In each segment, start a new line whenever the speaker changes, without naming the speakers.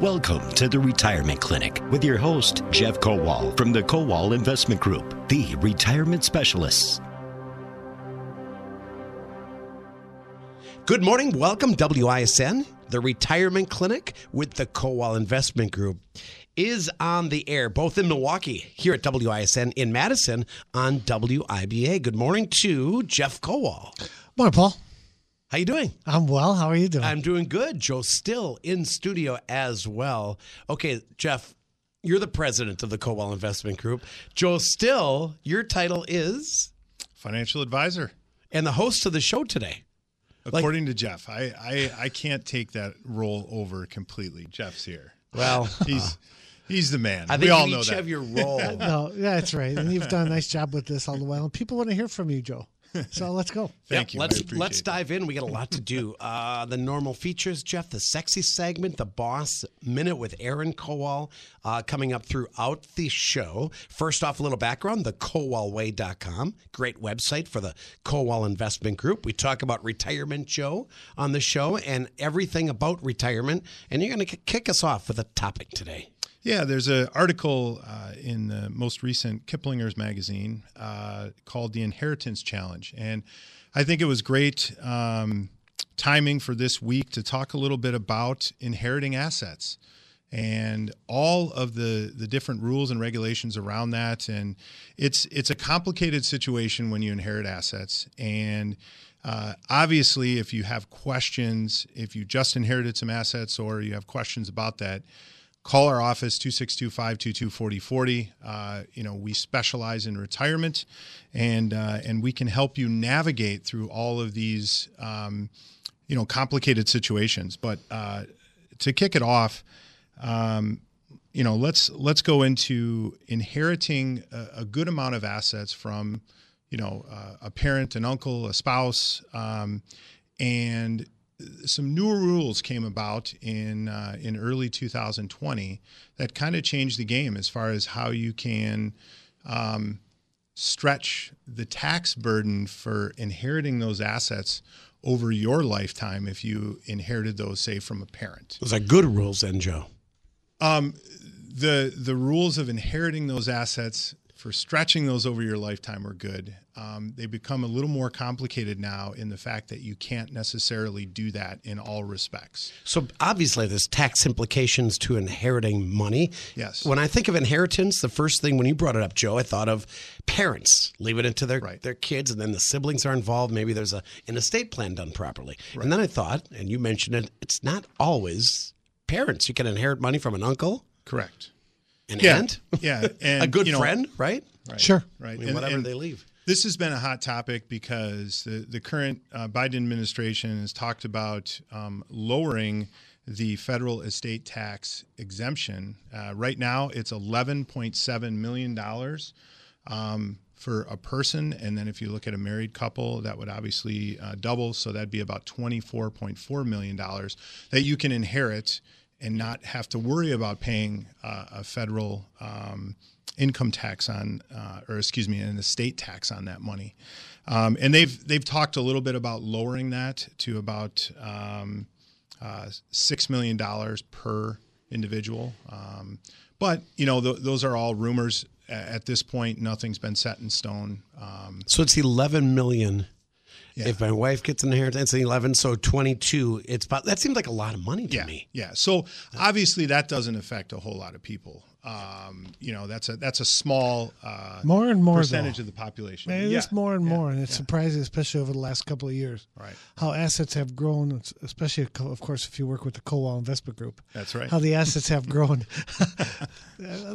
Welcome to the Retirement Clinic with your host, Jeff Kowal from the Kowal Investment Group, the retirement specialists.
Good morning. Welcome, WISN. The Retirement Clinic with the Kowal Investment Group is on the air, both in Milwaukee, here at WISN, in Madison on WIBA. Good morning to Jeff Kowal.
Morning, Paul.
How you doing?
I'm well. How are you doing?
I'm doing good. Joe still in studio as well. Okay, Jeff, you're the president of the Kowal Investment Group. Joe Still, your title is
financial advisor
and the host of the show today.
According like, to Jeff, I, I I can't take that role over completely. Jeff's here.
Well,
he's he's the man.
I think
we all
you
know
each
that.
have your role.
no, that's right, and you've done a nice job with this all the while. And people want to hear from you, Joe. So let's go.
Thank you.
Let's let's dive in. We got a lot to do. Uh, the normal features, Jeff. The sexy segment, the boss minute with Aaron Kowal, uh, coming up throughout the show. First off, a little background: the KowalWay.com, great website for the Kowal Investment Group. We talk about retirement, Joe, on the show, and everything about retirement. And you're going to kick us off with a topic today.
Yeah, there's an article uh, in the most recent Kiplinger's magazine uh, called The Inheritance Challenge. And I think it was great um, timing for this week to talk a little bit about inheriting assets and all of the, the different rules and regulations around that. And it's, it's a complicated situation when you inherit assets. And uh, obviously, if you have questions, if you just inherited some assets or you have questions about that, call our office 262-522-4040 uh, you know we specialize in retirement and uh, and we can help you navigate through all of these um, you know complicated situations. But uh, to kick it off um, you know let's let's go into inheriting a, a good amount of assets from you know uh, a parent an uncle a spouse um, and some new rules came about in uh, in early 2020 that kind of changed the game as far as how you can um, stretch the tax burden for inheriting those assets over your lifetime if you inherited those, say, from a parent.
Those are good rules, then, Joe.
Um, the the rules of inheriting those assets for stretching those over your lifetime are good. Um, they become a little more complicated now in the fact that you can't necessarily do that in all respects.
So obviously, there's tax implications to inheriting money.
Yes.
When I think of inheritance, the first thing when you brought it up, Joe, I thought of parents leaving it to their
right.
their kids, and then the siblings are involved. Maybe there's a an estate plan done properly. Right. And then I thought, and you mentioned it, it's not always parents. You can inherit money from an uncle.
Correct
an
yeah,
aunt,
yeah, and
a good
you know,
friend, right?
Right.
Sure.
Right.
I mean,
and,
whatever
and
they leave.
This has been a hot topic because the, the current uh, Biden administration has talked about um, lowering the federal estate tax exemption. Uh, right now, it's $11.7 million um, for a person. And then if you look at a married couple, that would obviously uh, double. So that'd be about $24.4 million that you can inherit and not have to worry about paying uh, a federal um, income tax on, uh, or excuse me, an estate tax on that money. Um, and they've they've talked a little bit about lowering that to about um, uh, six million dollars per individual. Um, but you know th- those are all rumors at this point. Nothing's been set in stone. Um,
so it's eleven million yeah. If my wife gets an inheritance at 11, so 22, it's about, that seems like a lot of money to
yeah.
me.
Yeah. So obviously that doesn't affect a whole lot of people. Um, you know, that's a that's a small uh,
more and more
percentage
though.
of the population.
It
yeah.
is more and more, and it's surprising, especially over the last couple of years.
Right.
How assets have grown, especially of course if you work with the Kowal Investment Group.
That's right.
How the assets have grown.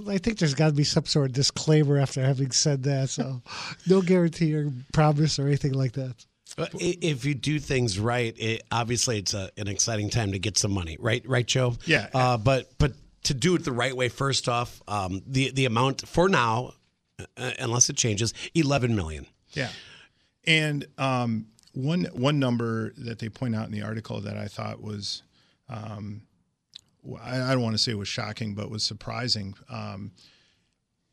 I think there's got to be some sort of disclaimer after having said that. So, no guarantee or promise or anything like that.
If you do things right, it, obviously it's a, an exciting time to get some money, right? Right, Joe?
Yeah.
Uh, but but to do it the right way, first off, um, the the amount for now, uh, unless it changes, eleven million.
Yeah, and um, one one number that they point out in the article that I thought was, um, I, I, don't want to say it was shocking, but was surprising. Um,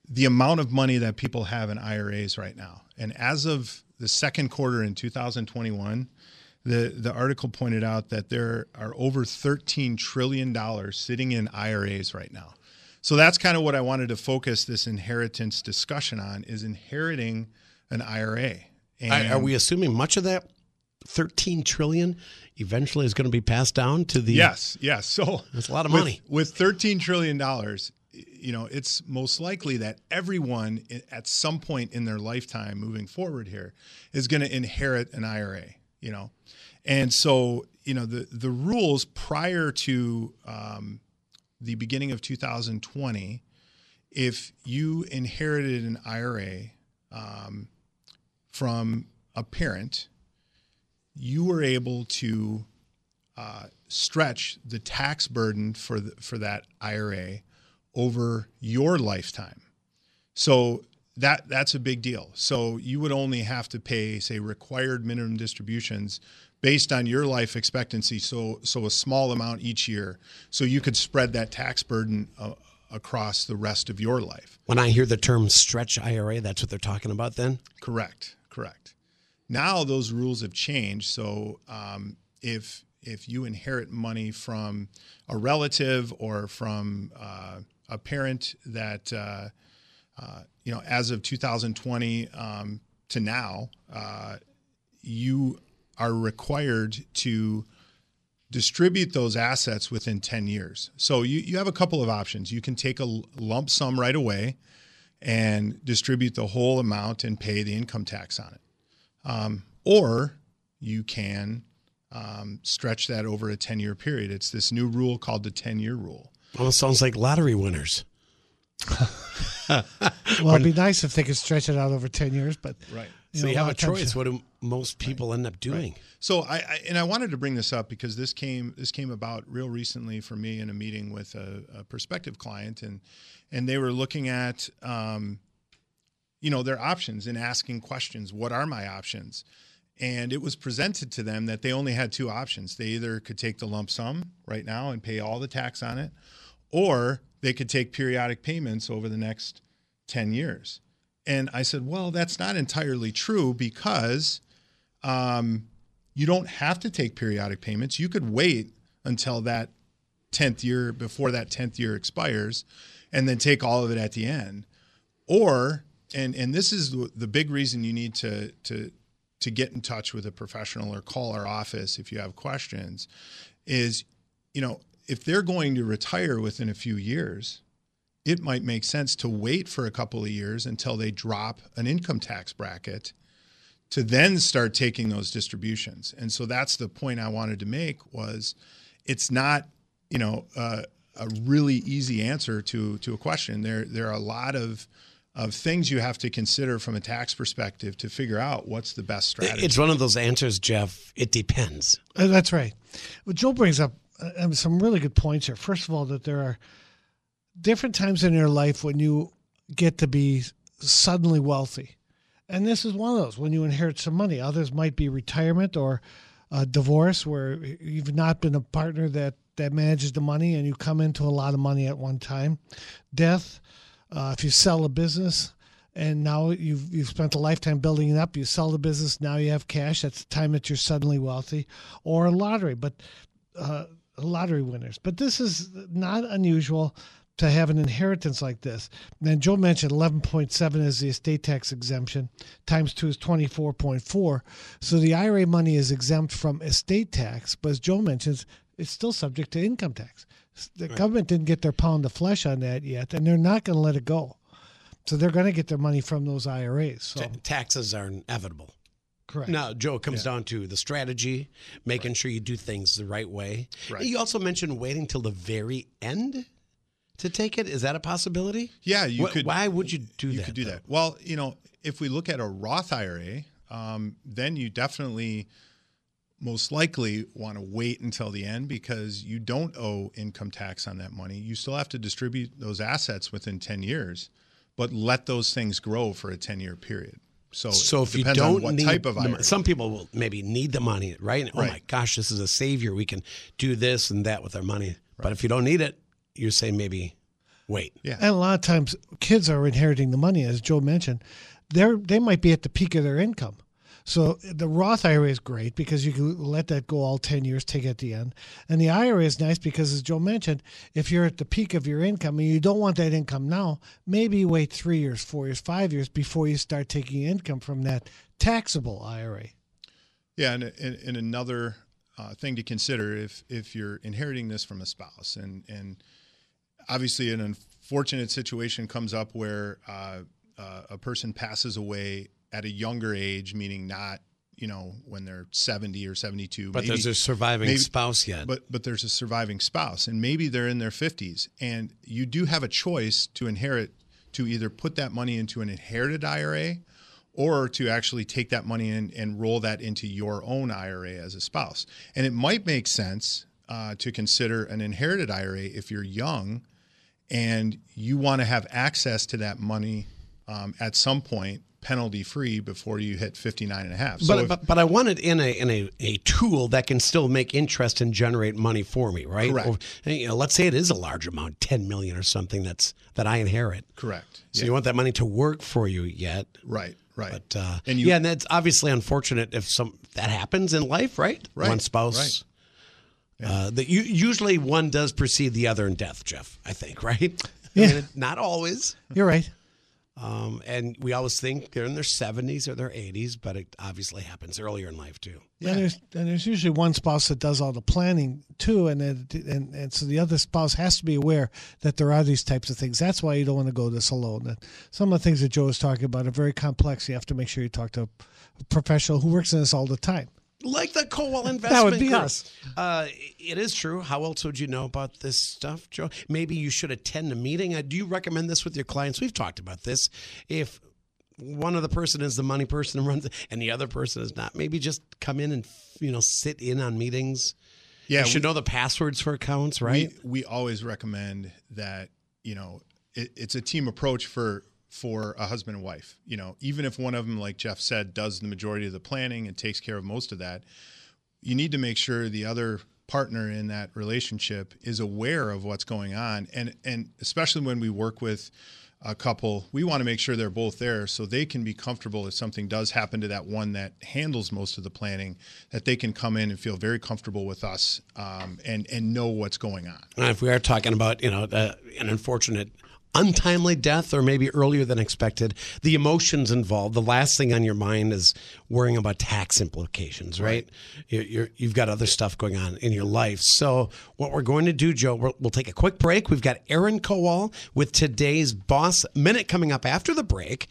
the amount of money that people have in IRAs right now, and as of the second quarter in 2021, the the article pointed out that there are over 13 trillion dollars sitting in IRAs right now. So that's kind of what I wanted to focus this inheritance discussion on is inheriting an IRA.
Are, are we assuming much of that 13 trillion eventually is going to be passed down to the
Yes, yes. So
That's a lot of
with-
money.
With 13 trillion dollars, you know, it's most likely that everyone at some point in their lifetime moving forward here is going to inherit an IRA, you know. And so, you know, the the rules prior to um, the beginning of 2020, if you inherited an IRA um, from a parent, you were able to uh, stretch the tax burden for the, for that IRA over your lifetime. So that that's a big deal. So you would only have to pay, say, required minimum distributions based on your life expectancy. So so a small amount each year. So you could spread that tax burden uh, across the rest of your life.
When I hear the term stretch IRA, that's what they're talking about then?
Correct. Correct. Now those rules have changed. So um, if if you inherit money from a relative or from uh, a parent that uh, uh, you know, as of 2020 um, to now, uh, you are required to distribute those assets within 10 years. So you, you have a couple of options. You can take a lump sum right away and distribute the whole amount and pay the income tax on it. Um, or you can um, stretch that over a 10 year period. It's this new rule called the 10 year rule.
Almost sounds like lottery winners.
Well, it'd be nice if they could stretch it out over 10 years, but.
Right.
So
know,
you have a
of times-
choice. What do most people end up doing?
So I, I and I wanted to bring this up because this came this came about real recently for me in a meeting with a, a prospective client and and they were looking at um, you know their options and asking questions. What are my options? And it was presented to them that they only had two options. They either could take the lump sum right now and pay all the tax on it, or they could take periodic payments over the next 10 years. And I said, well, that's not entirely true because um, you don't have to take periodic payments. You could wait until that 10th year, before that 10th year expires, and then take all of it at the end. Or, and, and this is the- big reason you need to, to, to get in touch with a professional or call our office if you have questions, is, you know, if they're going to retire within a few years, it might make sense to wait for a couple of years until they drop an income tax bracket to then start taking those distributions. And so that's the point I wanted to make was it's not, you know, uh, a really easy answer to to a question. There there are a lot of of things you have to consider from a tax perspective to figure out what's the best strategy.
It's one of those answers, Jeff. It depends.
Uh, That's right. Well, Joe brings up uh, some really good points here. First of all, that there are different times in your life when you get to be suddenly wealthy. And this is one of those when you inherit some money. Others might be retirement or a divorce where you've not been a partner that, that manages the money and you come into a lot of money at one time. Death, uh, if you sell a business and now you've, you've spent a lifetime building it up, you sell the business, now you have cash. That's the time that you're suddenly wealthy. Or a lottery, but uh, lottery winners. But this is not unusual to have an inheritance like this. And Joe mentioned 11.7 is the estate tax exemption, times two is 24.4. So the IRA money is exempt from estate tax, but as Joe mentions, it's still subject to income tax. The government didn't get their pound of flesh on that yet, and they're not going to let it go. So they're going to get their money from those IRAs. So
Ta- taxes are inevitable.
correct.
Now, Joe, it comes down to the strategy, making sure you do things the right way.
Right.
You also mentioned waiting till the very end to take it. Is that a possibility?
Yeah, you
Wh-
could.
Why would you do
you
that?
could do
though?
that. Well, you know, if we look at a Roth IRA, um, then you definitely most likely want to wait until the end because you don't owe income tax on that money. You still have to distribute those assets within 10 years, but let those things grow for a 10 year period. So,
So if you don't
what
need
type of
the
IRA.
some people will maybe need the money, right? And, Oh my gosh, this is a savior. We can do this and that with our money. But if you don't need it, you're saying maybe wait.
yeah.
And a lot of times, kids are inheriting the money, as Joe mentioned. They're they might be at the peak of their income, So the Roth IRA is great because you can let that go all 10 years, take at the end. And the IRA is nice because, as Joe mentioned, if you're at the peak of your income and you don't want that income now, maybe wait three years, four years, five years before you start taking income from that taxable IRA.
Yeah, and, and, and another uh, thing to consider if if you're inheriting this from a spouse, and and obviously an unfortunate situation comes up where uh, uh, a person passes away at a younger age, meaning not you know when they're 70 or 72
But
maybe-
there's a surviving
maybe-
spouse yet.
but but there's a surviving spouse and maybe they're in their 50s and you do have a choice to inherit to either put that money into an inherited IRA or to actually take that money in and roll that into your own IRA as a spouse. And it might make sense uh, to consider an inherited IRA if you're young and you want to have access to that money um, at some point penalty free before you hit 59 and a half. So
but,
if-
but but I want it in a in a, a tool that can still make interest and generate money for me, right?
Correct.
Or, you know, let's say it is a large amount, ten million or something that's that I inherit.
correct.
So
Yeah.
you want that money to work for you yet?
right, right.
But uh,
And you-
yeah, and that's obviously unfortunate if some that happens in life, right?
Right,
One spouse. Uh, that you, usually one does precede the other in death, Jeff. I think, right?
Yeah.
I mean, not always.
You're right.
Um, and we always think they're in their 70s or their 80s, but it obviously happens earlier in life too.
And there's and there's usually one spouse that does all the planning too, and it, and and so the other spouse has to be aware that there are these types of things. That's why you don't want to go this alone. Some of the things that Joe is talking about are very complex. You have to make sure you talk to a professional who works in this all the time.
Like the Kowal Investment that
would be
Group.
us.
Uh, it is true. How else would you know about this stuff, Joe? Maybe you should attend a meeting. Uh, do you recommend this with your clients? We've talked about this. If one of the person is the money person and runs it, and the other person is not, maybe just come in and you know sit in on meetings.
yeah,
you should know the passwords for accounts, right?
We, we always recommend that you know it, it's a team approach for for a husband and wife. You know, even if one of them, like Jeff said, does the majority of the planning and takes care of most of that, you need to make sure the other partner in that relationship is aware of what's going on, and and especially when we work with a couple, we want to make sure they're both there so they can be comfortable if something does happen to that one that handles most of the planning, that they can come in and feel very comfortable with us um, and and know what's going on.
And if we are talking about, you know, an unfortunate untimely death or maybe earlier than expected, the emotions involved, the last thing on your mind is worrying about tax implications, right? You're, you're, you've got other stuff going on in your life. So, what we're going to do, Joe, we'll, we'll take a quick break. We've got Aaron Kowal with today's Boss Minute coming up after the break.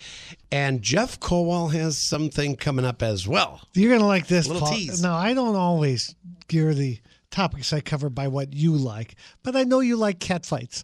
And Jeff Kowal has something coming up as well.
You're gonna like this.
Little
Paul.
tease.
Now I don't always gear the topics I cover by what you like, but I know you like cat fights.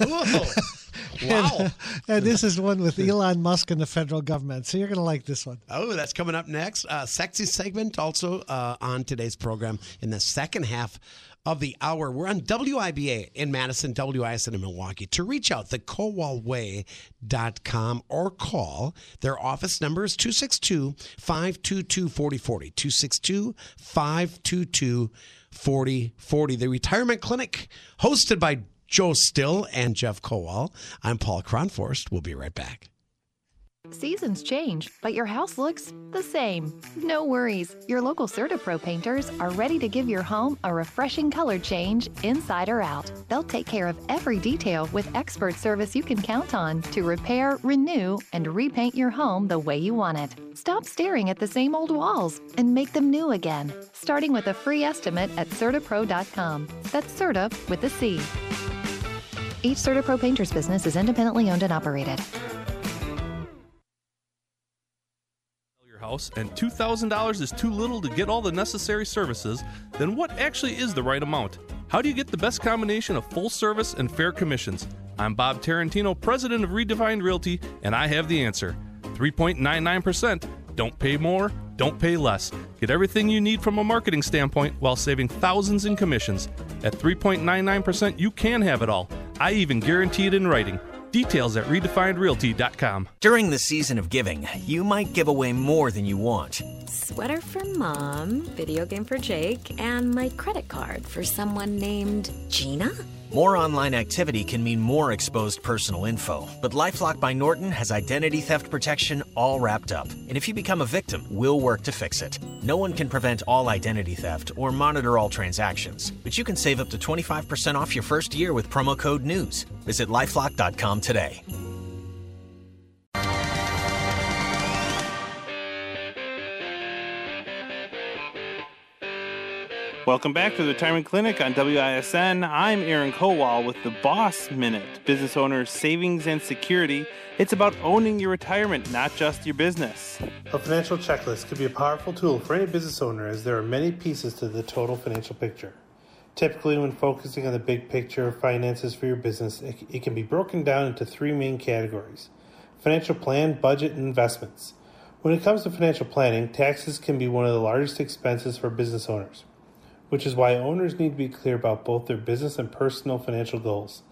wow.
and this is one with Elon Musk and the federal government. So you're going to like this one.
Oh, that's coming up next. Uh, sexy segment also uh, on today's program in the second half of the hour. We're on WIBA in Madison, WISN in Milwaukee. To reach out, thekowalway.com or call. Their office number is 262 522 4040. 262 522 4040. The Retirement Clinic, hosted by Joe Still and Jeff Kowal. I'm Paul Kronforst. We'll be right back.
Seasons change, but your house looks the same. No worries. Your local CertaPro painters are ready to give your home a refreshing color change inside or out. They'll take care of every detail with expert service you can count on to repair, renew, and repaint your home the way you want it. Stop staring at the same old walls and make them new again, starting with a free estimate at CertaPro.com. That's Certa with a C. Each CertaPro painter's business is independently owned and operated.
your house and $2,000 is too little to get all the necessary services, then what actually is the right amount? How do you get the best combination of full service and fair commissions? I'm Bob Tarantino, president of Redefined Realty, and I have the answer 3.99%. Don't pay more, don't pay less. Get everything you need from a marketing standpoint while saving thousands in commissions. At 3.99%, you can have it all. I even guarantee it in writing. Details at redefinedrealty.com.
During the season of giving, you might give away more than you want.
Sweater for mom, video game for Jake, and my credit card for someone named Gina?
More online activity can mean more exposed personal info, but Lifelock by Norton has identity theft protection all wrapped up. And if you become a victim, we'll work to fix it. No one can prevent all identity theft or monitor all transactions, but you can save up to 25% off your first year with promo code NEWS. Visit lifelock.com today.
Welcome back to the Retirement Clinic on WISN. I'm Aaron Kowal with the Boss Minute, business owner's savings and security. It's about owning your retirement, not just your business.
A financial checklist could be a powerful tool for any business owner as there are many pieces to the total financial picture. Typically, when focusing on the big picture of finances for your business, it, it can be broken down into three main categories financial plan, budget, and investments. When it comes to financial planning, taxes can be one of the largest expenses for business owners which is why owners need to be clear about both their business and personal financial goals.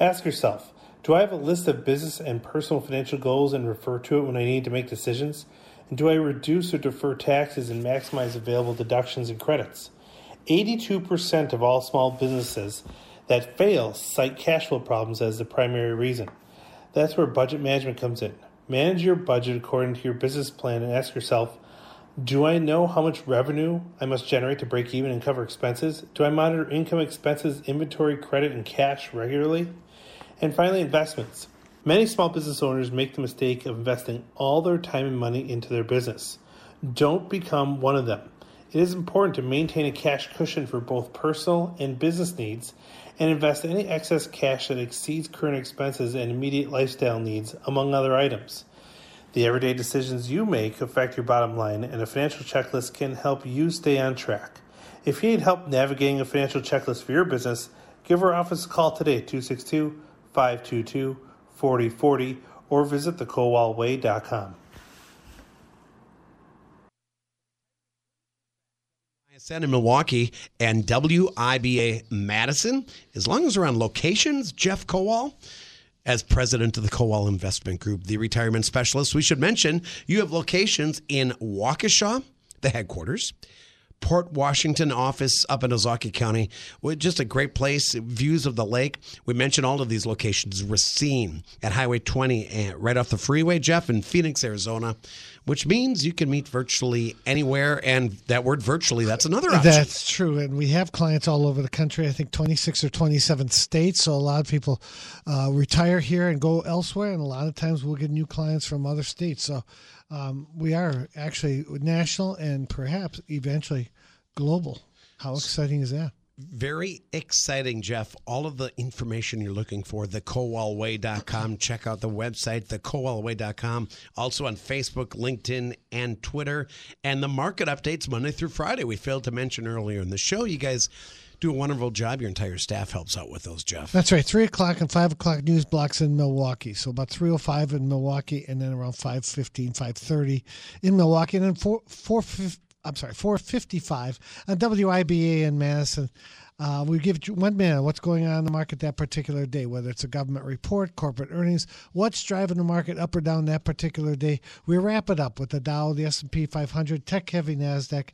Ask yourself Do I have a list of business and personal financial goals and refer to it when I need to make decisions? And do I reduce or defer taxes and maximize available deductions and credits? 82% of all small businesses that fail cite cash flow problems as the primary reason. That's where budget management comes in. Manage your budget according to your business plan and ask yourself do I know how much revenue I must generate to break even and cover expenses? Do I monitor income, expenses, inventory, credit, and cash regularly? And finally, investments. Many small business owners make the mistake of investing all their time and money into their business. Don't become one of them. It is important to maintain a cash cushion for both personal and business needs and invest any excess cash that exceeds current expenses and immediate lifestyle needs, among other items. The everyday decisions you make affect your bottom line, and a financial checklist can help you stay on track. If you need help navigating a financial checklist for your business, give our office a call today at 262 522 4040 or visit thekowalway.com.
ISN in Milwaukee and WIBA Madison. As long as we're on locations, Jeff Kowal as president of the Kowal Investment Group, the retirement specialist. We should mention you have locations in Waukesha, the headquarters, Port Washington office up in Ozaukee County. Just a great place, views of the lake. We mentioned all of these locations. Racine at Highway 20, eh, right off the freeway, Jeff, in Phoenix, Arizona which means you can meet virtually anywhere. And that word virtually, that's another option.
That's true. And we have clients all over the country, I think 26 or 27 states. So a lot of people uh, retire here and go elsewhere. And a lot of times we'll get new clients from other states. So um, we are actually national and perhaps eventually global. How exciting is that?
Very exciting, Jeff. All of the information you're looking for, thekowalway.com. Check out the website, thekowalway.com. Also on Facebook, LinkedIn, and Twitter. And the market updates Monday through Friday. We failed to mention earlier in the show. You guys do a wonderful job. Your entire staff helps out with those, Jeff.
That's right. Three o'clock and five o'clock news blocks in Milwaukee. So about three o five in Milwaukee, and then around 5.15, 5.30 in Milwaukee, and then four four I'm sorry, 455 on WIBA in Madison. Uh, we give you one minute what's going on in the market that particular day, whether it's a government report, corporate earnings, what's driving the market up or down that particular day. We wrap it up with the Dow, the S&P 500, tech-heavy Nasdaq.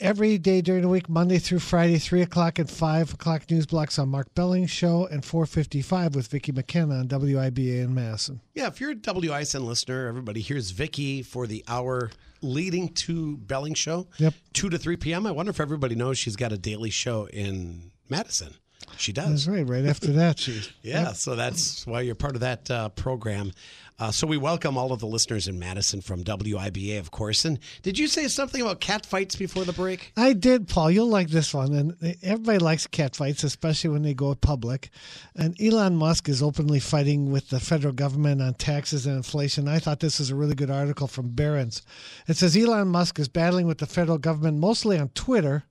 Every day during the week, Monday through Friday, three o'clock and five o'clock news blocks on Mark Belling's show, and four fifty-five with Vicki McKenna on WIBA in Madison.
Yeah, if you're a WISN listener, everybody here's Vicki for the hour leading to Belling show.
Yep.
2 to 3 p.m. I wonder if everybody knows she's got a daily show in Madison. She does.
That's right. Right after that, she's.
yeah, yep. so that's why you're part of that uh, program. Uh, so we welcome all of the listeners in Madison from WIBA, of course. And did you say something about cat fights before the break?
I did, Paul. You'll like this one. And everybody likes cat fights, especially when they go public. And Elon Musk is openly fighting with the federal government on taxes and inflation. I thought this was a really good article from Barron's. It says Elon Musk is battling with the federal government mostly on Twitter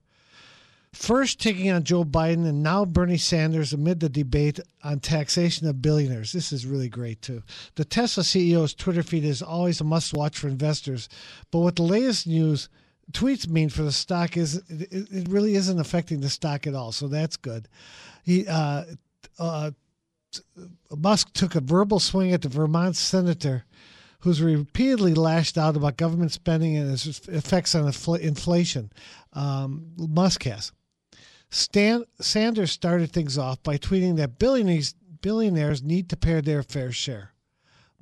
First, taking on Joe Biden and now Bernie Sanders amid the debate on taxation of billionaires. This is really great, too. The Tesla CEO's Twitter feed is always a must watch for investors. But what the latest news tweets mean for the stock is it really isn't affecting the stock at all. So that's good. He, uh, uh, Musk took a verbal swing at the Vermont senator who's repeatedly lashed out about government spending and its effects on infl- inflation. Um, Musk has. Stan, Sanders started things off by tweeting that billionaires, billionaires need to pay their fair share.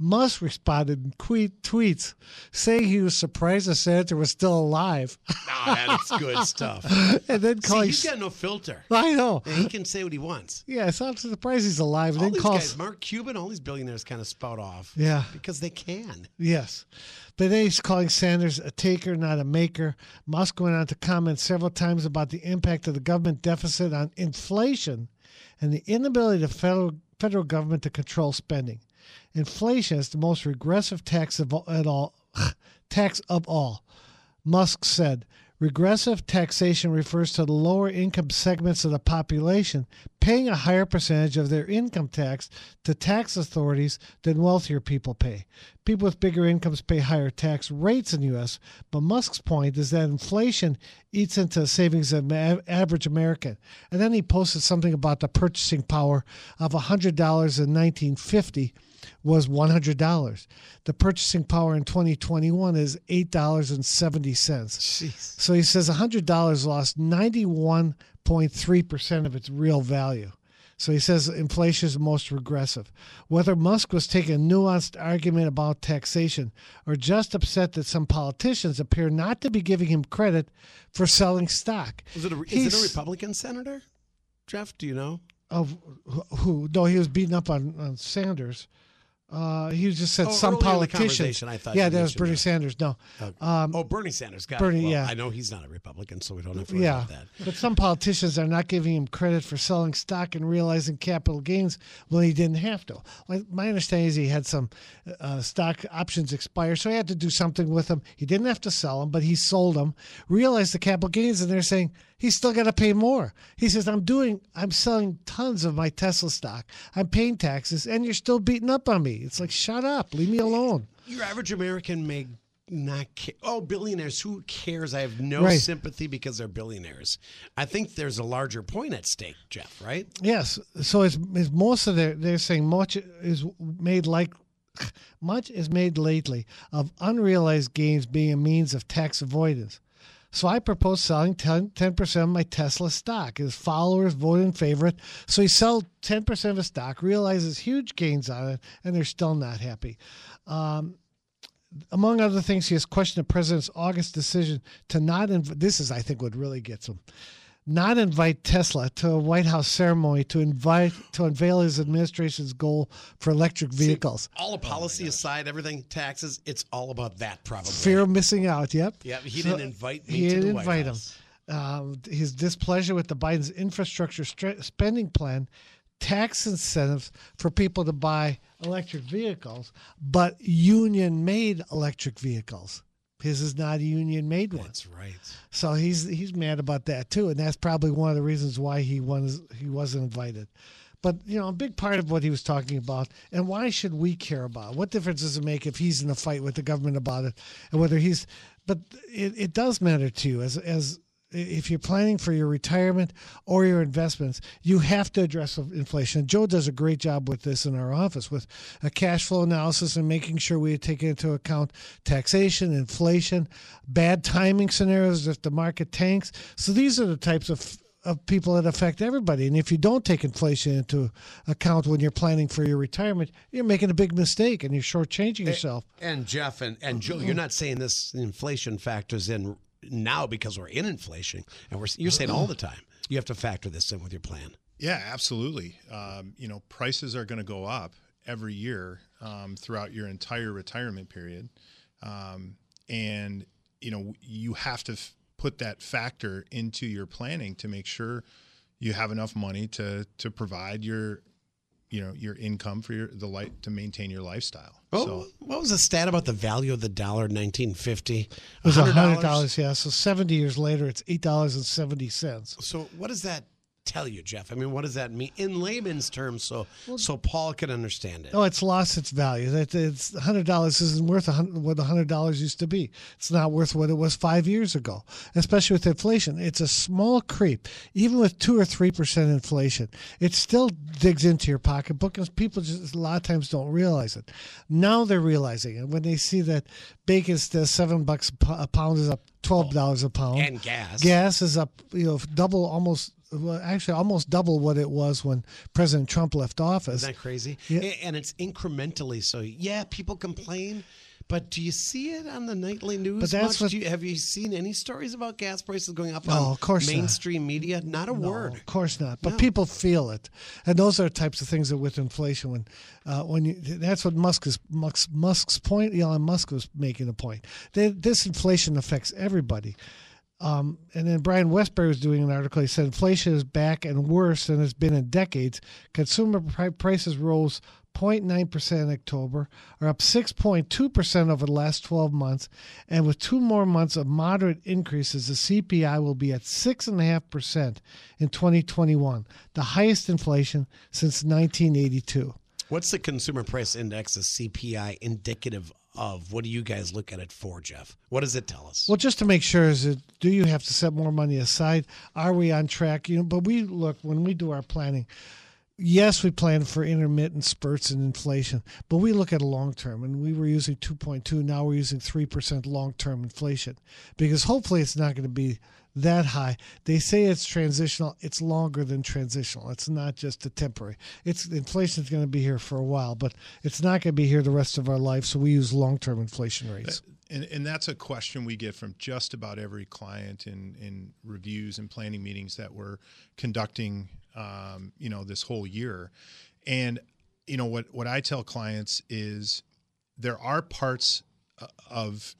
Musk responded in tweet, tweets saying he was surprised the senator was still alive.
Oh, that's good stuff.
and then
See,
calling.
he's got no filter.
I know.
And he can say what he wants.
Yeah, it's not surprised he's alive. And
All
then
these
calls.
guys, Mark Cuban, all these billionaires kind of spout off.
Yeah.
Because they can.
Yes. But then he's calling Sanders a taker, not a maker. Musk went on to comment several times about the impact of the government deficit on inflation and the inability of the federal, federal government to control spending. Inflation is the most regressive tax of all, tax of all. Musk said, regressive taxation refers to the lower income segments of the population paying a higher percentage of their income tax to tax authorities than wealthier people pay. People with bigger incomes pay higher tax rates in the US, but Musk's point is that inflation eats into the savings of average American. And then he posted something about the purchasing power of $100 in 1950 was $100. The purchasing power in 2021 is $8.70. So he says $100 lost 91.3% of its real value. So he says inflation is the most regressive. Whether Musk was taking a nuanced argument about taxation or just upset that some politicians appear not to be giving him credit for selling stock.
Was it a, is it a Republican senator? Jeff, do you know?
of who? No, he was beating up on, on Sanders. Uh, he just said
Oh,
some
earlier in the
politicians.
I thought
yeah, that was Bernie
that.
Sanders. No,
Okay.
um,
oh, Bernie Sanders. Got
Bernie,
it. Well,
yeah.
I know he's not a Republican, so we don't have to worry
yeah,
about that.
but some politicians are not giving him credit for selling stock and realizing capital gains when he didn't have to. Like my understanding is he had some uh, stock options expire, so he had to do something with them. He didn't have to sell them, but he sold them, realized the capital gains, and they're saying he's still got to pay more. He says, "I'm doing, I'm selling tons of my Tesla stock. I'm paying taxes, and you're still beating up on me." It's like, shut up, leave me alone.
Your average American may not care. Oh, billionaires, who cares? I have no
Right.
sympathy because they're billionaires. I think there's a larger point at stake, Jeff, right?
Yes. So it's, it's most of their they're saying much is made like much is made lately of unrealized gains being a means of tax avoidance. So I propose selling 10 percent of my Tesla stock. His followers vote in favor. So he ten percent of his stock, realizes huge gains on it, and they're still not happy. Um, among other things, he has questioned the president's August decision to not. Inv- this is, I think, what really gets him. Not invite Tesla to a White House ceremony to invite to unveil his administration's goal for electric vehicles.
All the policy aside, everything, taxes, it's all about that, probably.
Fear of missing out. Yep.
Yeah, he
So
didn't invite me
He
to
didn't
the White
invite
House.
him. Um, his displeasure with the Biden's infrastructure stra- spending plan, tax incentives for people to buy electric vehicles, but union-made electric vehicles. His is not a union-made one.
That's right.
So he's he's mad about that too, and that's probably one of the reasons why he was he wasn't invited. But you know, a big part of what he was talking about, and why should we care about? it? What difference does it make if he's in a fight with the government about it, and whether he's? But it, it does matter to you as as if you're planning for your retirement or your investments, you have to address inflation. Joe does a great job with this in our office with a cash flow analysis and making sure we take into account taxation, inflation, bad timing scenarios if the market tanks. So these are the types of of people that affect everybody. And if you don't take inflation into account when you're planning for your retirement, you're making a big mistake and you're shortchanging yourself.
And Jeff and, and Joe, you're not saying this inflation factors in now because we're in inflation, and we're you're saying all the time you have to factor this in with your plan.
Yeah, absolutely. Um, you know, prices are going to go up every year um, throughout your entire retirement period, um, and you know you have to f- put that factor into your planning to make sure you have enough money to to provide your you know your income for your the light to maintain your lifestyle.
Oh,
So
what was the stat about the value of the dollar in 1950?
It was hundred dollars, yeah. So seventy years later, it's eight dollars and seventy cents.
So what is that tell you, Jeff? I mean, what does that mean in layman's terms, so so Paul can understand it?
Oh, it's lost its value. That it's hundred dollars isn't worth a hundred, what hundred dollars used to be. It's not worth what it was five years ago. Especially with inflation, it's a small creep. Even with two or three percent inflation, it still digs into your pocketbook, and people just a lot of times don't realize it. Now they're realizing it when they see that bacon's the seven bucks a pound is up twelve dollars a pound,
And gas.
Gas is up, you know, double almost. Well, actually, almost double what it was when President Trump left office.
Isn't that crazy?
Yeah.
And it's incrementally. So yeah, people complain, but do you see it on the nightly news?
But that's
much?
what-
Do you, have you seen any stories about gas prices going up
No,
on
of course not.
mainstream media? Not a
No,
word.
Of course not. But
No.
people feel it, and those are types of things that with inflation, when uh, when you that's what Musk is Musk's, Musk's point. Elon Musk was making a point. They, this inflation affects everybody. Um, and then Brian Wesbury was doing an article. He said inflation is back and worse than it's been in decades. Consumer prices rose 0.9% in October, are up 6.2% over the last 12 months. And with two more months of moderate increases, the CPI will be at 6.5% in 2021, the highest inflation since 1982.
What's the consumer price index, the CPI, indicative of? What do you guys look at it for, Jeff? What does it tell us?
Well, just to make sure, is it do you have to set more money aside? Are we on track? You know, but we look when we do our planning. Yes, we plan for intermittent spurts in inflation, but we look at a long term, and we were using 2.2. Now we're using three percent long term inflation, because hopefully it's not going to be that high. They say it's transitional. It's longer than transitional. It's not just a temporary. It's inflation is going to be here for a while, but it's not going to be here the rest of our life. So we use long term inflation uh, rates.
And, and that's a question we get from just about every client in, in reviews and planning meetings that we're conducting, um, you know, this whole year. And, you know, what, what I tell clients is there are parts uh, of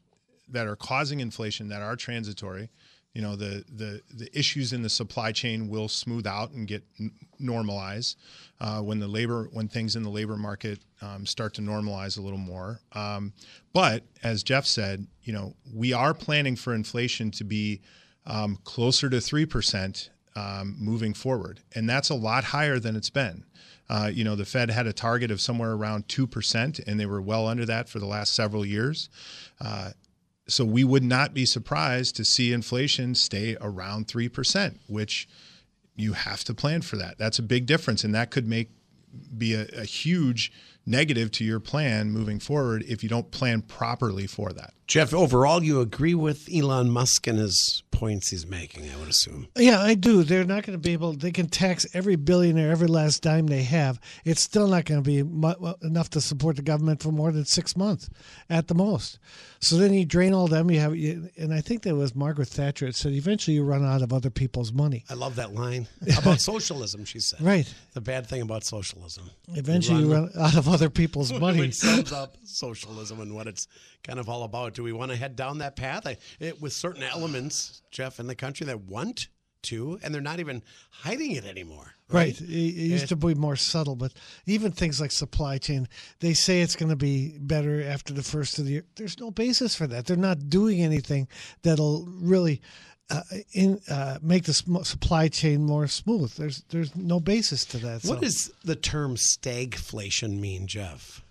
that are causing inflation that are transitory. You know, the, the, the issues in the supply chain will smooth out and get n- normalize uh, when the labor when things in the labor market um, start to normalize a little more. Um, but as Jeff said, you know, we are planning for inflation to be um, closer to three percent um, moving forward, and that's a lot higher than it's been. Uh, you know, the Fed had a target of somewhere around two percent, and they were well under that for the last several years. Uh, so we would not be surprised to see inflation stay around 3%, which you have to plan for that. That's a big difference. And that could make be a, a huge negative to your plan moving forward if you don't plan properly for that.
Jeff, overall, you agree with Elon Musk and his points he's making, I would assume.
Yeah, I do. They're not going to be able. They can tax every billionaire every last dime they have. It's still not going to be mu- uh, enough to support the government for more than six months, at the most. So then you drain all them. You have, you, and I think that was Margaret Thatcher. It said eventually you run out of other people's money.
I love that line about socialism, she said.
Right.
The bad thing about socialism.
Eventually you run out of other people's money.
Which sums up socialism and what it's kind of all about. Do we want to head down that path? I, it, with certain elements, Jeff, in the country that want to, and they're not even hiding it anymore.
Right. It, it used to be more subtle, but even things like supply chain, they say it's going to be better after the first of the year. There's no basis for that. They're not doing anything that'll really uh, in uh, make the sm- supply chain more smooth. There's there's no basis to that.
What
so.
does the term stagflation mean, Jeff?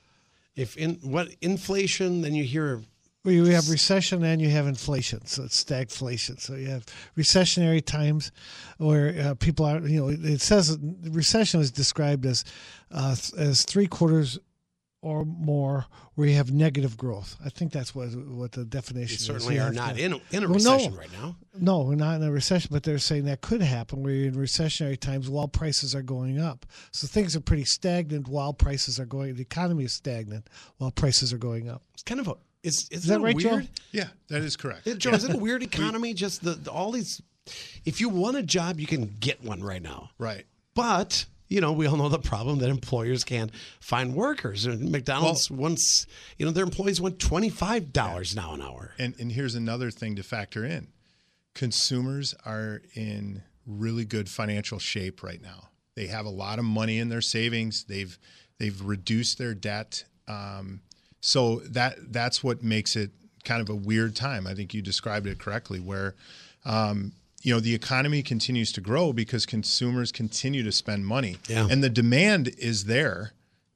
If in what inflation, then you hear
Well, you have recession and you have inflation, so it's stagflation. So you have recessionary times where uh, people are, you know, it says recession is described as uh, as three quarters or more where you have negative growth. I think that's what what the definition
we
is.
certainly
You
are not
to-
in a, in a
Well,
recession
no.
right now.
No, we're not in a recession, but they're saying that could happen where you're in recessionary times while prices are going up. So things are pretty stagnant while prices are going. The economy is stagnant while prices are going up.
It's kind of a is is,
that
it
right, Joe?
Yeah, that is correct.
It- Joe, is it a weird economy? Just the, the all these. If you want a job, you can get one right now.
Right.
But you know, we all know the problem that employers can't find workers. And McDonald's once, you know, their employees want twenty five dollars now an hour.
And and here's another thing to factor in. Consumers are in really good financial shape right now. They have a lot of money in their savings. They've they've reduced their debt. Um, so that that's what makes it kind of a weird time. I think you described it correctly, where um, you know the economy continues to grow because consumers continue to spend money,
Yeah.
and the demand is there.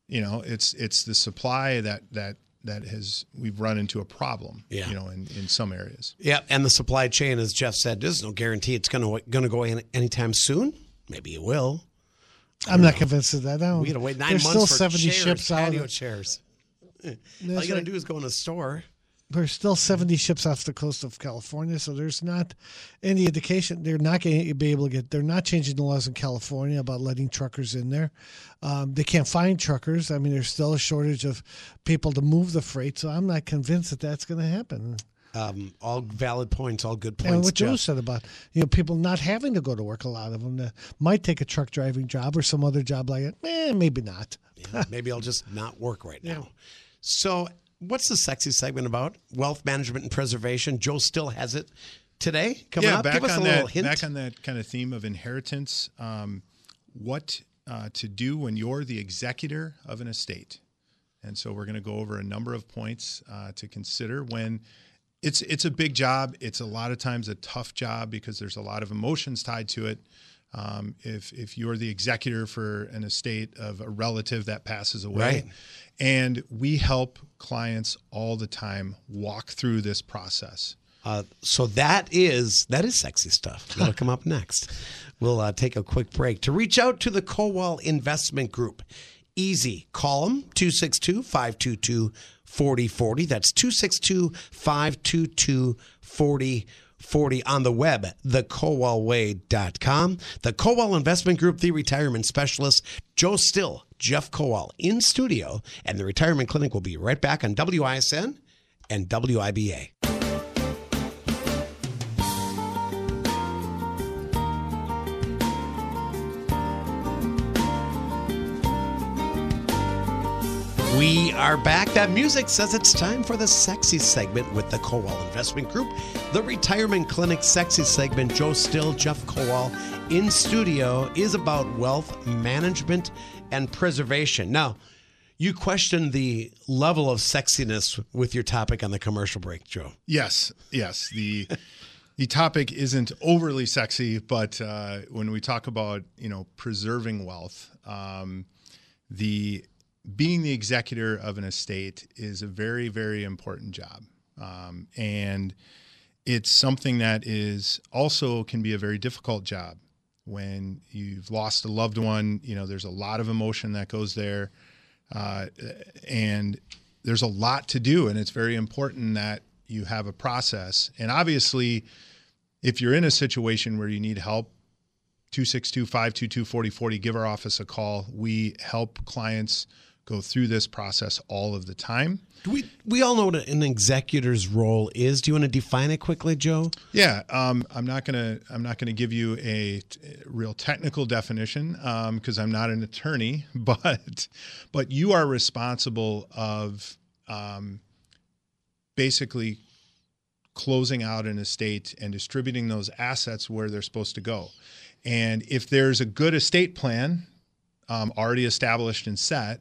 You know, it's it's the supply that that that has we've run into a problem.
Yeah.
you know, in in some areas.
Yeah, and the supply chain, as Jeff said, there's no guarantee it's going to going to go away anytime soon. Maybe it will.
I'm not convinced of that. I don't,
We got to wait nine
there's
months
still
for
70
chairs,
ships out.
patio
Of,
chairs. All
That's
you got to
right.
do is go in a store.
There's still 70 ships off the coast of California, so there's not any indication they're not going to be able to get. They're not changing the laws in California about letting truckers in there. Um, they can't find truckers. I mean, there's still a shortage of people to move the freight, so I'm not convinced that that's going to happen.
Um, all valid points, all good points.
and what Joe said about you know people not having to go to work, a lot of them that might take a truck driving job or some other job like it. Eh, maybe not.
Yeah, maybe I'll just not work right now. So, what's the sexy segment about? Wealth management and preservation. Joe still has it today. Coming
yeah,
up,
back
give us
on
a little
that.
hint.
Back on that kind of theme of inheritance. Um, what uh, to do when you're the executor of an estate, and so we're going to go over a number of points uh, to consider when. It's it's a big job. It's a lot of times a tough job because there's a lot of emotions tied to it. Um, if if you're the executor for an estate of a relative that passes away,
Right.
and we help clients all the time walk through this process.
Uh, so that is that is sexy stuff. That'll come up next. We'll uh, take a quick break to reach out to the Kowal Investment Group. Easy. Call them 262 522 4040. That's 262 522 4040 on the web, thekowalway.com. The Kowal Investment Group, the retirement specialist, Joe Still, Jeff Kowal in studio, and the retirement clinic will be right back on WISN and WIBA. We are back. That music says it's time for the sexy segment with the Kowal Investment Group. The retirement clinic sexy segment, Joe Still, Jeff Kowal in studio, is about wealth management and preservation. Now, you questioned the level of sexiness with your topic on the commercial break, Joe.
Yes, yes. The the topic isn't overly sexy, but uh, when we talk about you know preserving wealth, um, the being the executor of an estate is a very very important job, um, and it's something that is also can be a very difficult job when you've lost a loved one. You know, there's a lot of emotion that goes there. Uh, and there's a lot to do, and it's very important that you have a process. And obviously, if you're in a situation where you need help, 262 522 4040, give our office a call. We help clients go through this process all of the time.
Do we we all know what an executor's role is. Do you want to define it quickly, Joe?
Yeah, um, I'm not gonna I'm not gonna give you a t- real technical definition because I'm not an attorney, but but you are responsible of um, basically closing out an estate and distributing those assets where they're supposed to go. And if there's a good estate plan um, already established and set,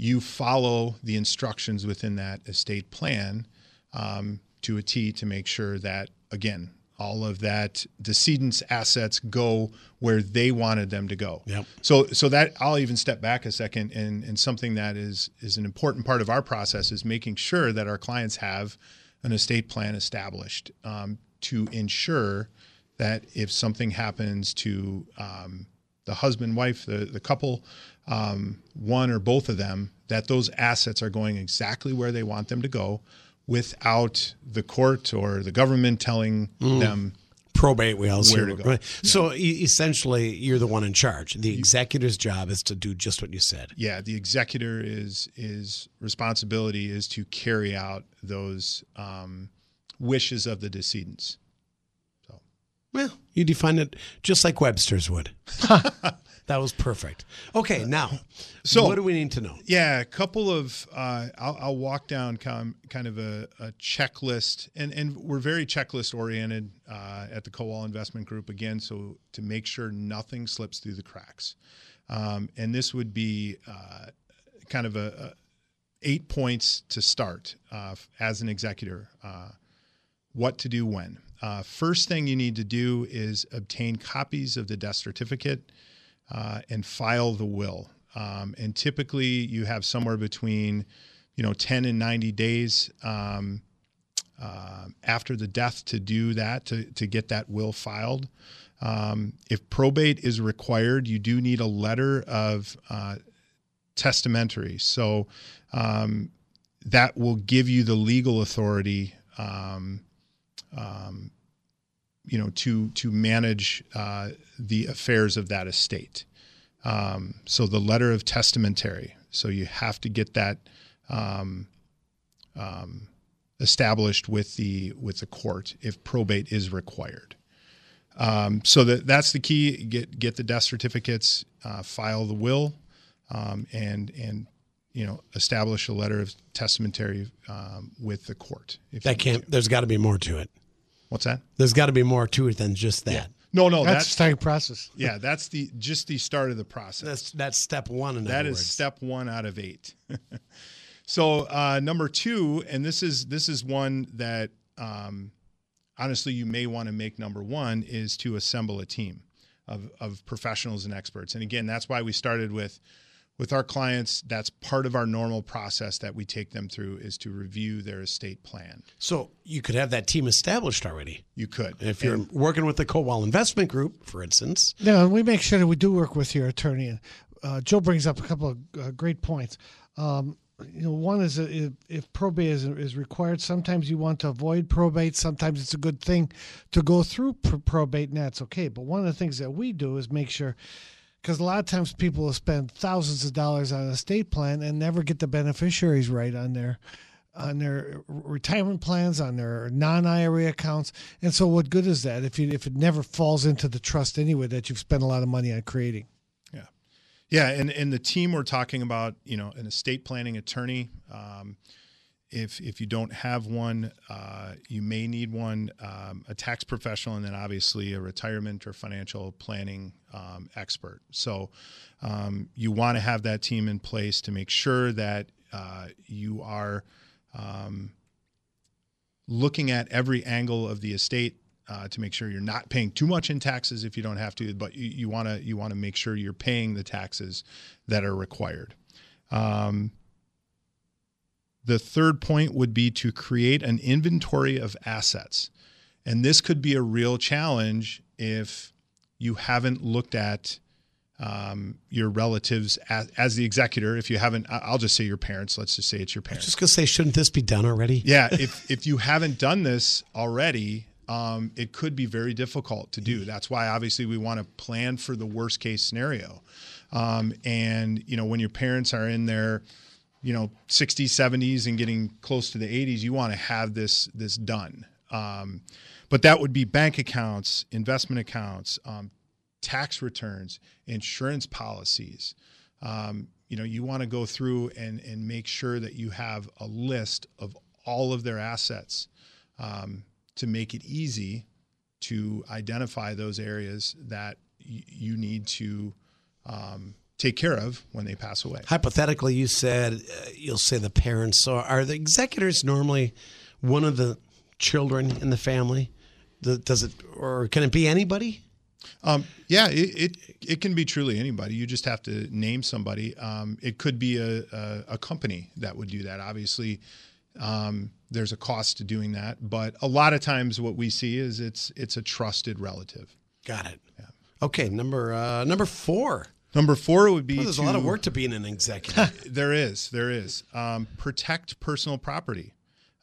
you follow the instructions within that estate plan um, to a T to make sure that, again, all of that decedent's assets go where they wanted them to go.
Yep.
So, so that I'll even step back a second, and and something that is is an important part of our process is making sure that our clients have an estate plan established um, to ensure that if something happens to um, the husband, wife, the the couple, um, one or both of them, that those assets are going exactly where they want them to go, without the court or the government telling them
Probate, we also
Where to go.
So e- essentially, you're the one in charge. The executor's job is to do just what you said.
yeah, the executor is is responsibility is to carry out those um, wishes of the decedents.
Well, you define it just like Webster's would. that was perfect. Okay, now,
So-
what do we need to know?
Yeah, a couple of uh, I'll, I'll walk down com, kind of a, a checklist, and and we're very checklist oriented uh, at the Kowal Investment Group again, so to make sure nothing slips through the cracks. Um, and this would be uh, kind of a, a eight points to start uh, as an executor. Uh, what to do when. uh, first thing you need to do is obtain copies of the death certificate uh, and file the will. Um, and typically, you have somewhere between, you know, 10 and 90 days um, uh, after the death to do that to to get that will filed. Um, if probate is required, you do need a letter of uh, testamentary. So um, that will give you the legal authority, um, um, you know, to to manage uh, the affairs of that estate. Um, so the letter of testamentary. So you have to get that um, um, established with the with the court if probate is required. Um, so that that's the key. Get get the death certificates, uh, file the will, um, and and you know establish a letter of testamentary um, with the court. If
That can't. There's got to be more to it.
What's that?
There's got to be more to it than just that.
No, no,
That's
that's,
the starting process.
yeah, that's the just the start of the process.
That's that's step one. In
That
other
is
words.
step one out of eight. so uh, number two, and this is this is one that um, honestly you may want to make number one is to assemble a team of of professionals and experts. And again, that's why we started with with our clients. That's part of our normal process that we take them through is to review their estate plan.
So you could have that team established already.
You could
If you're
And-
working with the Kowal Investment Group, for instance,
Yeah, and we make sure that we do work with your attorney. Uh, Joe brings up a couple of uh, great points. Um, you know, one is if, if probate is, is required, sometimes you want to avoid probate. Sometimes it's a good thing to go through pr- probate, and that's okay. But one of the things that we do is make sure, because a lot of times people will spend thousands of dollars on an estate plan and never get the beneficiaries right on their on their retirement plans, on their non-IRA accounts. And so, what good is that if you if it never falls into the trust anyway that you've spent a lot of money on creating?
Yeah, yeah, and and the team we're talking about, you know, an estate planning attorney. Um, if if you don't have one, uh, you may need one. Um, a tax professional, and then obviously a retirement or financial planning um, expert. So um, you want to have that team in place to make sure that uh, you are um, looking at every angle of the estate uh, to make sure you're not paying too much in taxes if you don't have to, but you want to you want to make sure you're paying the taxes that are required. Um, the third point would be to create an inventory of assets, and this could be a real challenge if you haven't looked at um, your relatives as, as the executor. If you haven't, I'll just say your parents. Let's just say it's your parents.
just gonna say, shouldn't this be done already?
Yeah, if if you haven't done this already, um, it could be very difficult to do. That's why obviously we want to plan for the worst case scenario. Um, and you know, when your parents are in their you know 60s 70s and getting close to the 80s you want to have this this done. Um, but that would be bank accounts investment accounts um, tax returns insurance policies. Um, you know you want to go through and and make sure that you have a list of all of their assets um, to make it easy to identify those areas that y- you need to um, take care of when they pass away
Hypothetically, you said uh, you'll say the parents. So are the executors normally one of the children in the family? The- Does it, or can it be anybody?
Um, yeah, it, it it can be truly anybody. You just have to name somebody. Um, it could be a, a a company that would do that. Obviously, um, there's a cost to doing that, but a lot of times what we see is it's it's a trusted relative.
Got it. Okay, number uh, number four.
Number four would be.
Well, there's a lot of
to-
work to being an executive.
there is, there is. Um, protect personal property.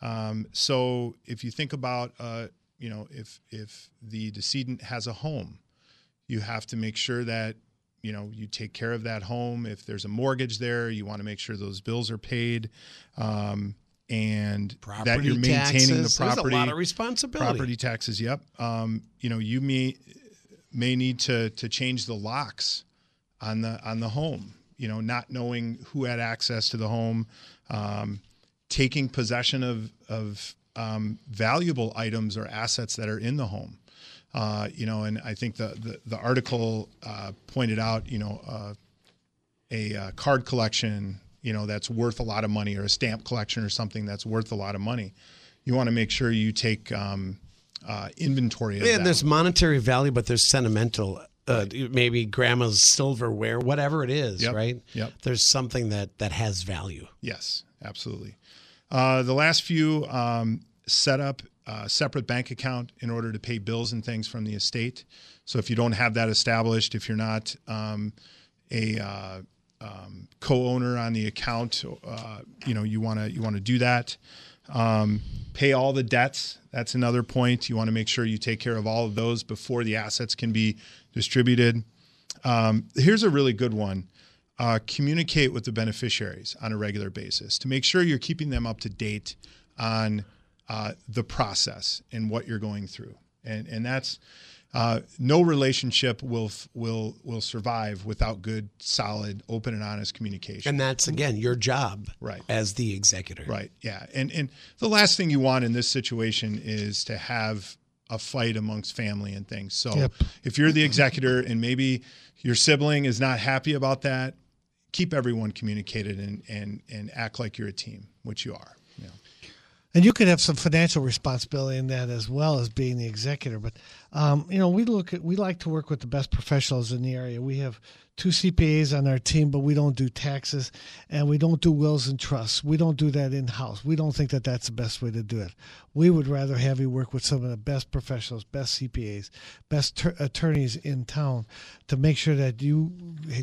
Um, so if you think about, uh, you know, if if the decedent has a home, you have to make sure that you know you take care of that home. If there's a mortgage there, you want to make sure those bills are paid, um, and that you're maintaining
taxes.
the
There's a
property.
lot of responsibility.
Property taxes. Yep. Um, you know, you may may need to to change the locks on the on the home. You know, not knowing who had access to the home, um, taking possession of of um, valuable items or assets that are in the home. Uh, you know, and I think the the, the article uh, pointed out, you know, uh, a uh, card collection, you know, that's worth a lot of money, or a stamp collection, or something that's worth a lot of money. You want to make sure you take um, uh, inventory. That.
there's monetary value, but there's sentimental. Uh, maybe grandma's silverware, whatever it is,
Yep.
right?
Yep.
There's something that that has value.
Yes, absolutely. Uh, the last few um, set up a separate bank account in order to pay bills and things from the estate. So if you don't have that established, if you're not um, a uh, um, co-owner on the account, uh, you know you want to you want to do that. Um, pay all the debts. That's another point. You want to make sure you take care of all of those before the assets can be distributed. Um, here's a really good one. Uh, communicate with the beneficiaries on a regular basis to make sure you're keeping them up to date on uh, the process and what you're going through. And and that's uh, no relationship will will will survive without good, solid, open and honest communication.
And that's again your job,
Right.
as the executor.
Right. Yeah. And and the last thing you want in this situation is to have a fight amongst family and things. So
Yep.
if you're the executor and maybe your sibling is not happy about that, keep everyone communicated and and and act like you're a team, which you are. Know.
And you could have some financial responsibility in that as well as being the executor. But um, you know, we look at we like to work with the best professionals in the area. We have two CPAs on our team, but we don't do taxes and we don't do wills and trusts. We don't do that in house. We don't think that that's the best way to do it. We would rather have you work with some of the best professionals, best CPAs, best ter- attorneys in town to make sure that you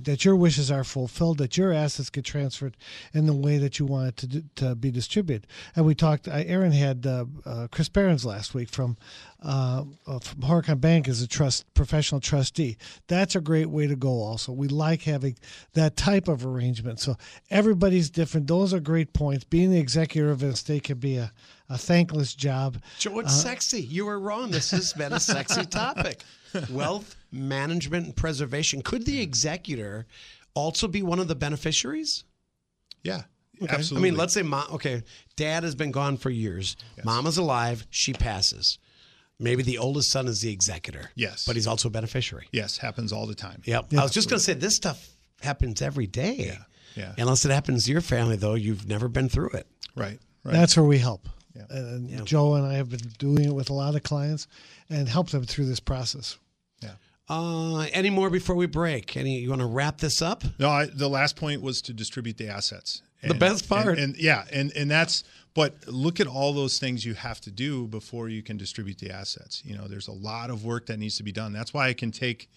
that your wishes are fulfilled, that your assets get transferred in the way that you want it to do, to be distributed. And we talked. Aaron had uh, uh, Chris Barons last week from uh, from Horicon Bank as a trust professional trustee. That's a great way to go. Also, we like having that type of arrangement. So everybody's different. Those are great points. Being the executive of an estate can be a, a thankless job.
Joe, it's uh, sexy. You were wrong. This has been a sexy topic. Wealth management and preservation. Could the executor also be one of the beneficiaries?
Yeah.
Okay.
Absolutely.
I mean, let's say mom. Okay, dad has been gone for years. Mama's alive. She passes. Maybe the oldest son is the executor.
Yes.
but he's also a beneficiary.
yes, happens all the time.
Yep. I was just going to say this stuff happens every day.
Yeah. Yeah.
Unless it happens to your family, though, you've never been through it.
Right. Right.
That's where we help. Yeah. And Joe and I have been doing it with a lot of clients and help them through this process.
yeah.
Uh, any more before we break? Any? You want to wrap this up?
No, I, the last point was to distribute the assets.
The best part.
and, and yeah, and and that's. But look at all those things you have to do before you can distribute the assets. You know, there's a lot of work that needs to be done. That's why it can take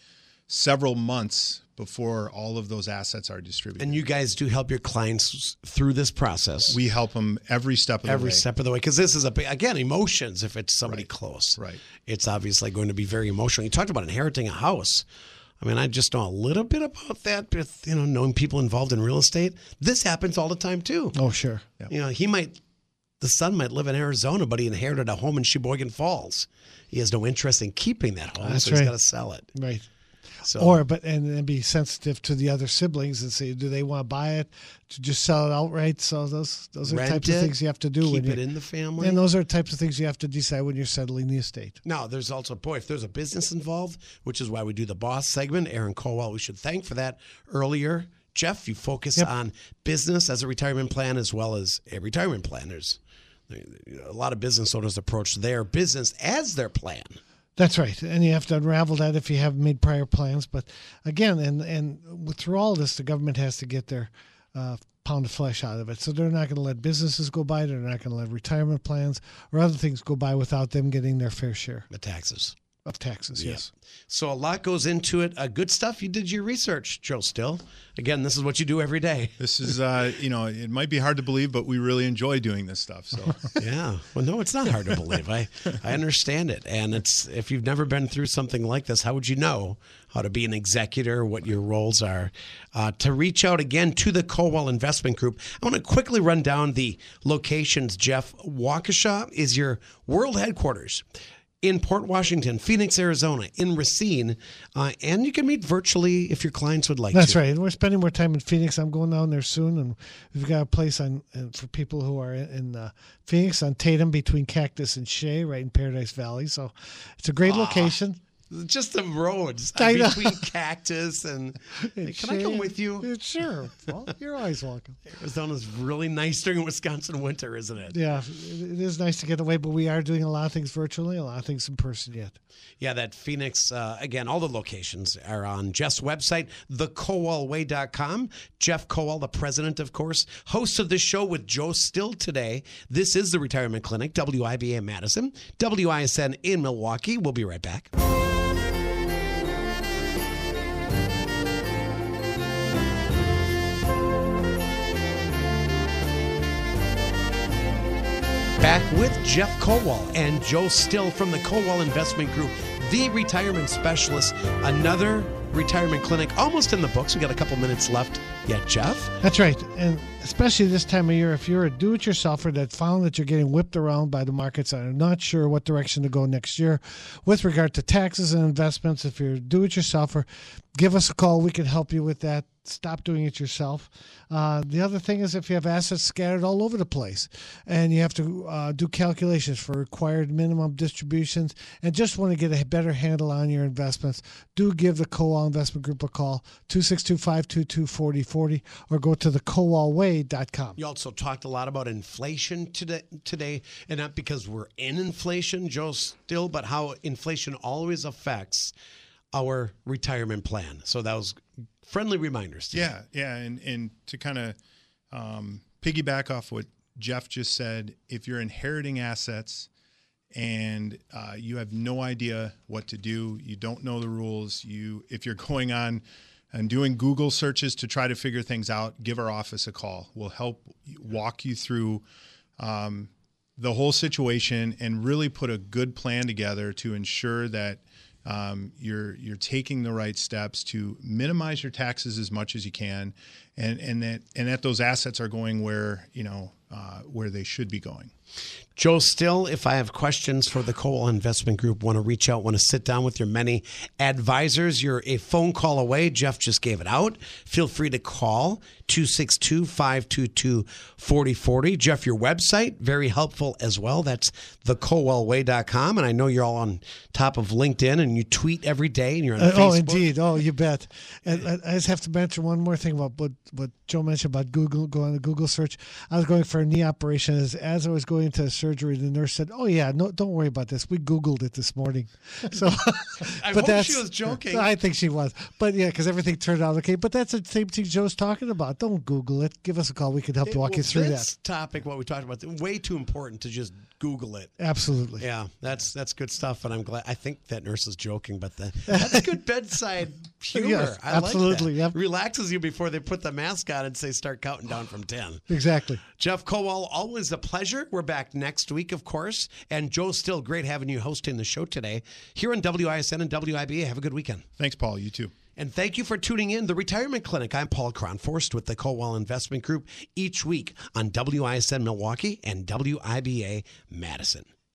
several months before all of those assets are distributed.
And you guys do help your clients through this process.
we help them every step of the
every
way.
step of the way because this is a big again emotions if it's somebody
Right.
close
Right.
it's obviously going to be very emotional you talked about inheriting a house i mean i just know a little bit about that with you know knowing people involved in real estate this happens all the time too
Oh, sure.
you know he might the son might live in arizona but he inherited a home in sheboygan falls he has no interest in keeping that home
That's
so he's
right.
got to sell it
Right.
So
Or, but and then be sensitive to the other siblings and say, do they want to buy it to just sell it outright? So those those are
rent
types
it,
of things you have to do.
keep
when
it
you-
in the family
and those are types of things you have to decide when you're settling the estate.
Now, there's also, boy, if there's a business involved, which is why we do the boss segment, Aaron Kowal, we should thank for that earlier. Jeff, you focus
Yep.
on business as a retirement plan as well as a retirement plan. There's a lot of business owners approach their business as their plan.
That's right, and you have to unravel that if you haven't made prior plans. But again, and and through all this, the government has to get their uh, pound of flesh out of it. So they're not going to let businesses go by. They're not going to let retirement plans or other things go by without them getting their fair share
The taxes.
Of taxes. Yes.
So a lot goes into it. Uh, good stuff. You did your research, Joe Still. Again, this is what you do every day.
This is, uh, you know, it might be hard to believe, but we really enjoy doing this stuff. So
Yeah. Well, no, it's not hard to believe. I, I understand it. And it's if you've never been through something like this, how would you know how to be an executor, what your roles are? Uh, to reach out again to the Kowal Investment Group, I want to quickly run down the locations. Jeff, Waukesha is your world headquarters. In Port Washington, Phoenix, Arizona, in Racine, uh, and you can meet virtually if your clients would like
That's
to.
right. And we're spending more time in Phoenix. I'm going down there soon, and we've got a place on and for people who are in, uh, Phoenix on Tatum between Cactus and Shea, right in Paradise Valley. So it's a great location.
Just the roads between cactus and. Hey, can I come with you?
Sure. Well, you're always welcome.
Arizona's really nice during Wisconsin winter, isn't it?
Yeah, it is nice to get away, but we are doing a lot of things virtually, a lot of things in person yet.
Yeah, that Phoenix, uh, again, all the locations are on Jeff's website, thekowalway.com. Jeff Kowal, the president, of course, host of this show with Joe Still today. This is the Retirement Clinic, WIBA Madison, WISN in Milwaukee. We'll be right back. Back with Jeff Kowal and Joe Still from the Kowal Investment Group, the retirement specialist. Another retirement clinic almost in the books. We got a couple minutes left yet, Jeff.
That's right. And especially this time of year, if you're a do it yourselfer that found that you're getting whipped around by the markets and are not sure what direction to go next year with regard to taxes and investments, if you're a do it yourselfer, give us a call. We can help you with that. Stop doing it yourself. Uh, the other thing is if you have assets scattered all over the place and you have to uh, do calculations for required minimum distributions and just want to get a better handle on your investments, do give the Kowal Investment Group a call, 262 522 4040, or go to the kowalway.com.
You also talked a lot about inflation today, today, and not because we're in inflation, Joe, still, but how inflation always affects our retirement plan. So that was friendly reminders. today.
Yeah, yeah, and and to kind of um, piggyback off what Jeff just said, if you're inheriting assets and uh, you have no idea what to do, you don't know the rules, you if you're going on and doing Google searches to try to figure things out, give our office a call. We'll help walk you through. Um, the whole situation and really put a good plan together to ensure that um, you're you're taking the right steps to minimize your taxes as much as you can, and and that and that those assets are going where you know uh, where they should be going.
Joe Still, if I have questions for the Kowal Investment Group, want to reach out, want to sit down with your many advisors, you're a phone call away. Jeff just gave it out. Feel free to call 262 522 4040. Jeff, your website, very helpful as well. That's thekowalway.com. And I know you're all on top of LinkedIn and you tweet every day and you're on
Uh,
Facebook.
oh, indeed. Oh, you bet. And I I just have to mention one more thing about what, what Joe mentioned about Google, going to Google search. I was going for a knee operation. As, as I was going to surgery, the nurse said, Oh, yeah, no, don't worry about this. We Googled it this morning. So,
I
but
hope she was joking.
I think she was. But yeah, because everything turned out okay. But that's the same thing Joe's talking about. Don't Google it. Give us a call. We can help
It-
you walk
well,
you through
this
that.
topic, what we talked about, way too important to just Google it.
Absolutely.
Yeah, that's that's good stuff, and I'm glad. I think that nurse is joking, but the, that's good bedside humor.
Yes,
I like
absolutely,
that.
yep.
Relaxes you before they put the mask on and say start counting down from ten.
Exactly.
Jeff Kowal, always a pleasure. We're back next week, of course, and Joe, still great having you hosting the show today here on WISN and WIBA. Have a good weekend.
Thanks, Paul. You too.
And thank you for tuning in. The Retirement Clinic. I'm Paul Cronforst with the Kowal Investment Group each week on WISN Milwaukee and WIBA Madison.